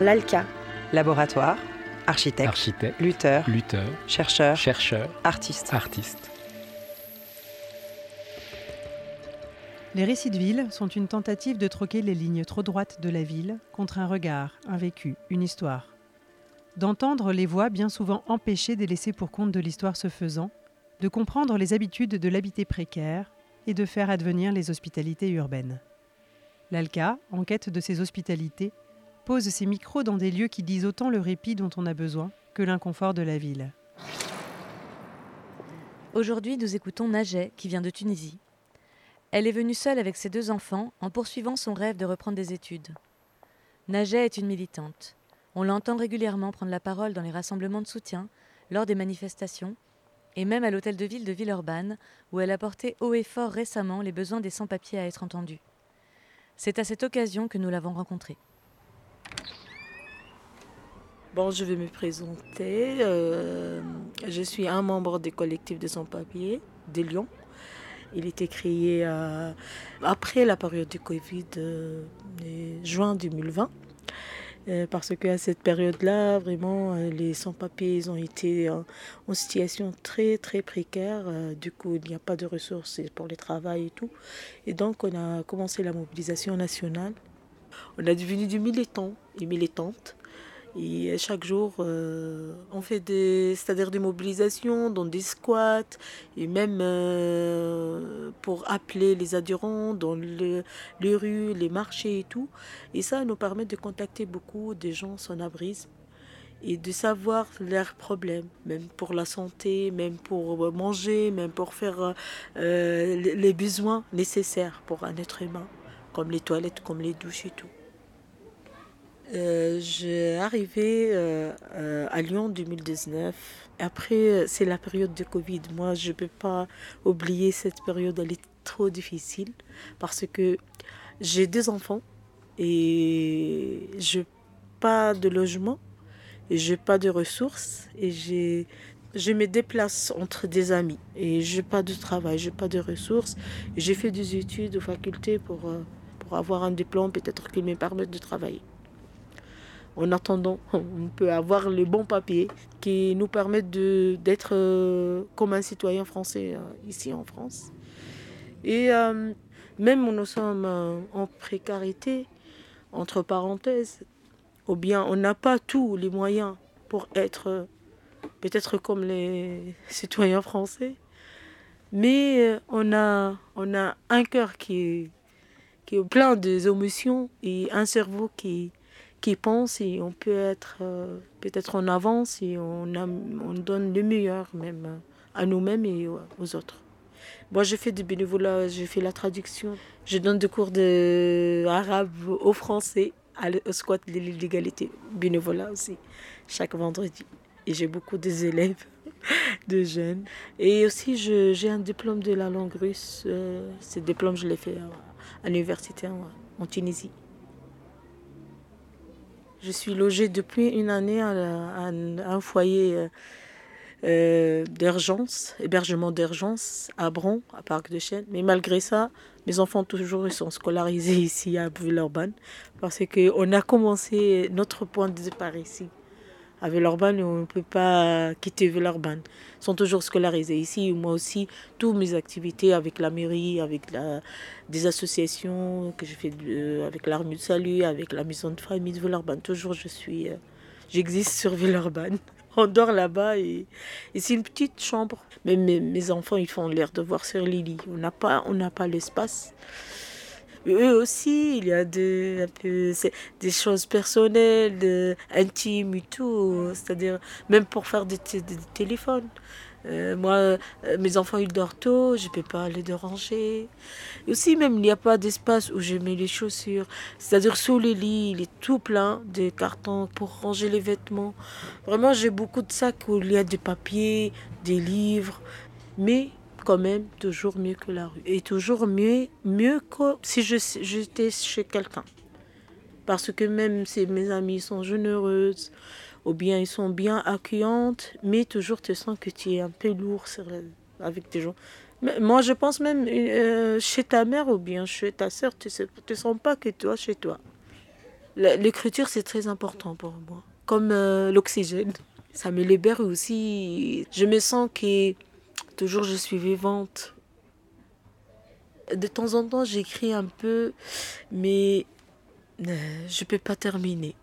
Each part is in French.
L'ALCA. Laboratoire, architecte, Architecte, lutteur, lutteur, chercheur, chercheur, artiste. artiste. Les récits de ville sont une tentative de troquer les lignes trop droites de la ville contre un regard, un vécu, une histoire. D'entendre les voix bien souvent empêchées des laissés pour compte de l'histoire se faisant, de comprendre les habitudes de l'habité précaire et de faire advenir les hospitalités urbaines. L'ALCA, en quête de ces hospitalités, pose ses micros dans des lieux qui disent autant le répit dont on a besoin que l'inconfort de la ville. Aujourd'hui, nous écoutons Najet, qui vient de Tunisie. Elle est venue seule avec ses deux enfants en poursuivant son rêve de reprendre des études. Najet est une militante. On l'entend régulièrement prendre la parole dans les rassemblements de soutien, lors des manifestations, et même à l'hôtel de ville de Villeurbanne, où elle a porté haut et fort récemment les besoins des sans-papiers à être entendus. C'est à cette occasion que nous l'avons rencontrée. Bon, je vais me présenter. Euh, je suis un membre du collectif de sans-papiers de Lyon. Il était créé euh, après la période du Covid, euh, juin 2020. Euh, parce qu'à cette période-là, vraiment, euh, les sans-papiers ont été en situation très, très précaire. Euh, du coup, il n'y a pas de ressources pour le travail et tout. Et donc, on a commencé la mobilisation nationale. On a devenu des militants et militantes. Et chaque jour, euh, on fait des, c'est-à-dire des mobilisations dans des squats et même euh, pour appeler les adhérents dans le- les rues, les marchés et tout. Et ça nous permet de contacter beaucoup de gens sans abrisme et de savoir leurs problèmes, même pour la santé, même pour manger, même pour faire euh, les besoins nécessaires pour un être humain, comme les toilettes, comme les douches et tout. Euh, j'ai arrivé euh, euh, à Lyon en 2019. Après, c'est la période de Covid. Moi, je ne peux pas oublier cette période. Elle est trop difficile parce que j'ai deux enfants et je pas de logement et j'ai pas de ressources et j'ai je me déplace entre des amis et j'ai pas de travail, j'ai pas de ressources. J'ai fait des études aux facultés pour, pour avoir un diplôme peut-être qui me permette de travailler. En attendant, on peut avoir les bons papiers qui nous permettent d'être euh, comme un citoyen français euh, ici en France. Et euh, même nous sommes en précarité, entre parenthèses, ou bien on n'a pas tous les moyens pour être peut-être comme les citoyens français, mais on a, on a un cœur qui est, qui est plein d'émotions et un cerveau qui, qui pense et on peut être euh, peut-être en avance et on, on donne le meilleur même euh, à nous-mêmes et aux autres. Moi, j'ai fait du bénévolat, j'ai fait la traduction. Je donne des cours d'arabe au français au squat de l'île d'égalité, bénévolat aussi, chaque vendredi. Et j'ai beaucoup des élèves, de jeunes. Et aussi, je- j'ai un diplôme de la langue russe. euh, ce diplôme, je l'ai fait à, l'université en Tunisie. Je suis logée depuis une année à, un, foyer euh, euh, d'urgence, hébergement d'urgence à Bron, à Parc de Chêne. Mais malgré ça, mes enfants toujours sont scolarisés ici à Villeurbanne parce qu'on a commencé notre point de départ ici. À Villeurbanne, on ne peut pas quitter Villeurbanne. Ils sont toujours scolarisés ici. Moi aussi, toutes mes activités avec la mairie, avec des associations que je fais de- avec l'Armée de Salut, avec la maison de famille de Villeurbanne, toujours je suis, euh, j'existe sur Villeurbanne. On dort là-bas et, c'est une petite chambre. Mais mes, enfants, ils font l'air de voir sur lits. On n'a pas, on n'a pas l'espace. Eux aussi, il y a des, un peu, des choses personnelles, intimes et tout. C'est-à-dire, même pour faire des, té- des téléphones. Euh, moi, euh, mes enfants, ils dorment tôt, je ne peux pas les déranger. Et aussi, même, il n'y a pas d'espace où je mets les chaussures. C'est-à-dire, sous les lits, il est tout plein de cartons pour ranger les vêtements. Vraiment, j'ai beaucoup de sacs où il y a des papiers, des livres. Mais quand même, toujours mieux que la rue. Et toujours mieux, mieux que si j'étais chez quelqu'un. Parce que même si mes amis sont généreuses, ou bien ils sont bien accueillantes, mais toujours tu sens que tu es un peu lourd avec des gens. moi, je pense même euh, chez ta mère ou bien chez ta soeur, tu ne te sens pas que toi, chez toi. L'écriture, c'est très important pour moi. Comme euh, l'oxygène. Ça me libère aussi. Je me sens que toujours je suis vivante. De temps en temps, j'écris un peu, mais euh, je ne peux pas terminer.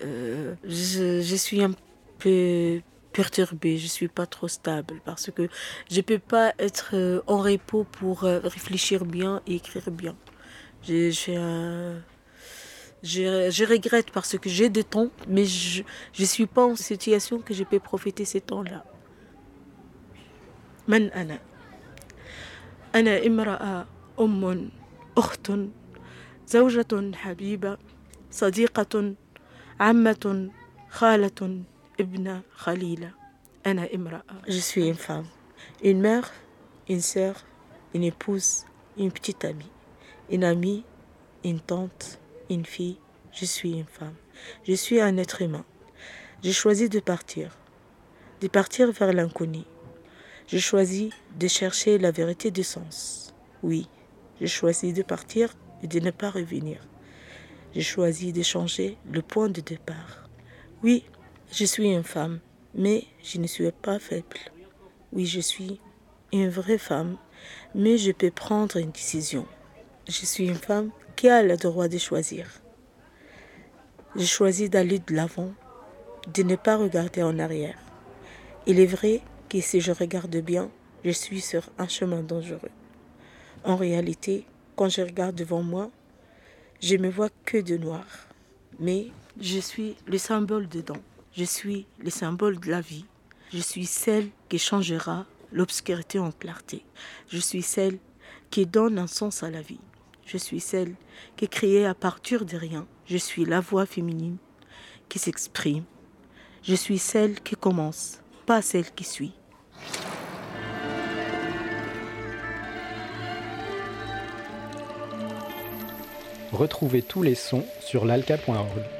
je, je suis un peu perturbée, je suis pas trop stable parce que je peux pas être euh, en repos pour euh, réfléchir bien et écrire bien. Je, je, regrette parce que j'ai des temps, mais je ne suis pas en situation que je peux profiter ces temps-là. من أنا؟ أنا امرأة أم أخت زوجة حبيبة صديقة عمة خالة je suis une femme, une mère, une sœur, une épouse, une petite amie, une amie, une tante, une fille. Je suis une femme. Je suis un être humain. J'ai choisi de partir, de partir vers l'inconnu. J'ai choisi de chercher la vérité du sens. Oui, j'ai choisi de partir et de ne pas revenir. J'ai choisi de changer le point de départ. Oui, je suis une femme, mais je ne suis pas faible. Oui, je suis une vraie femme, mais je peux prendre une décision. Je suis une femme qui a le droit de choisir. J'ai choisi d'aller de l'avant, de ne pas regarder en arrière. Il est vrai que si je regarde bien, je suis sur un chemin dangereux. En réalité, quand je regarde devant moi, je ne me vois que de noir. Mais je suis le symbole dedans. Je suis le symbole de la vie. Je suis celle qui changera l'obscurité en clarté. Je suis celle qui donne un sens à la vie. Je suis celle qui est à partir de rien. Je suis la voix féminine qui s'exprime. Je suis celle qui commence, pas celle qui suit. Retrouvez tous les sons sur l'alca.org.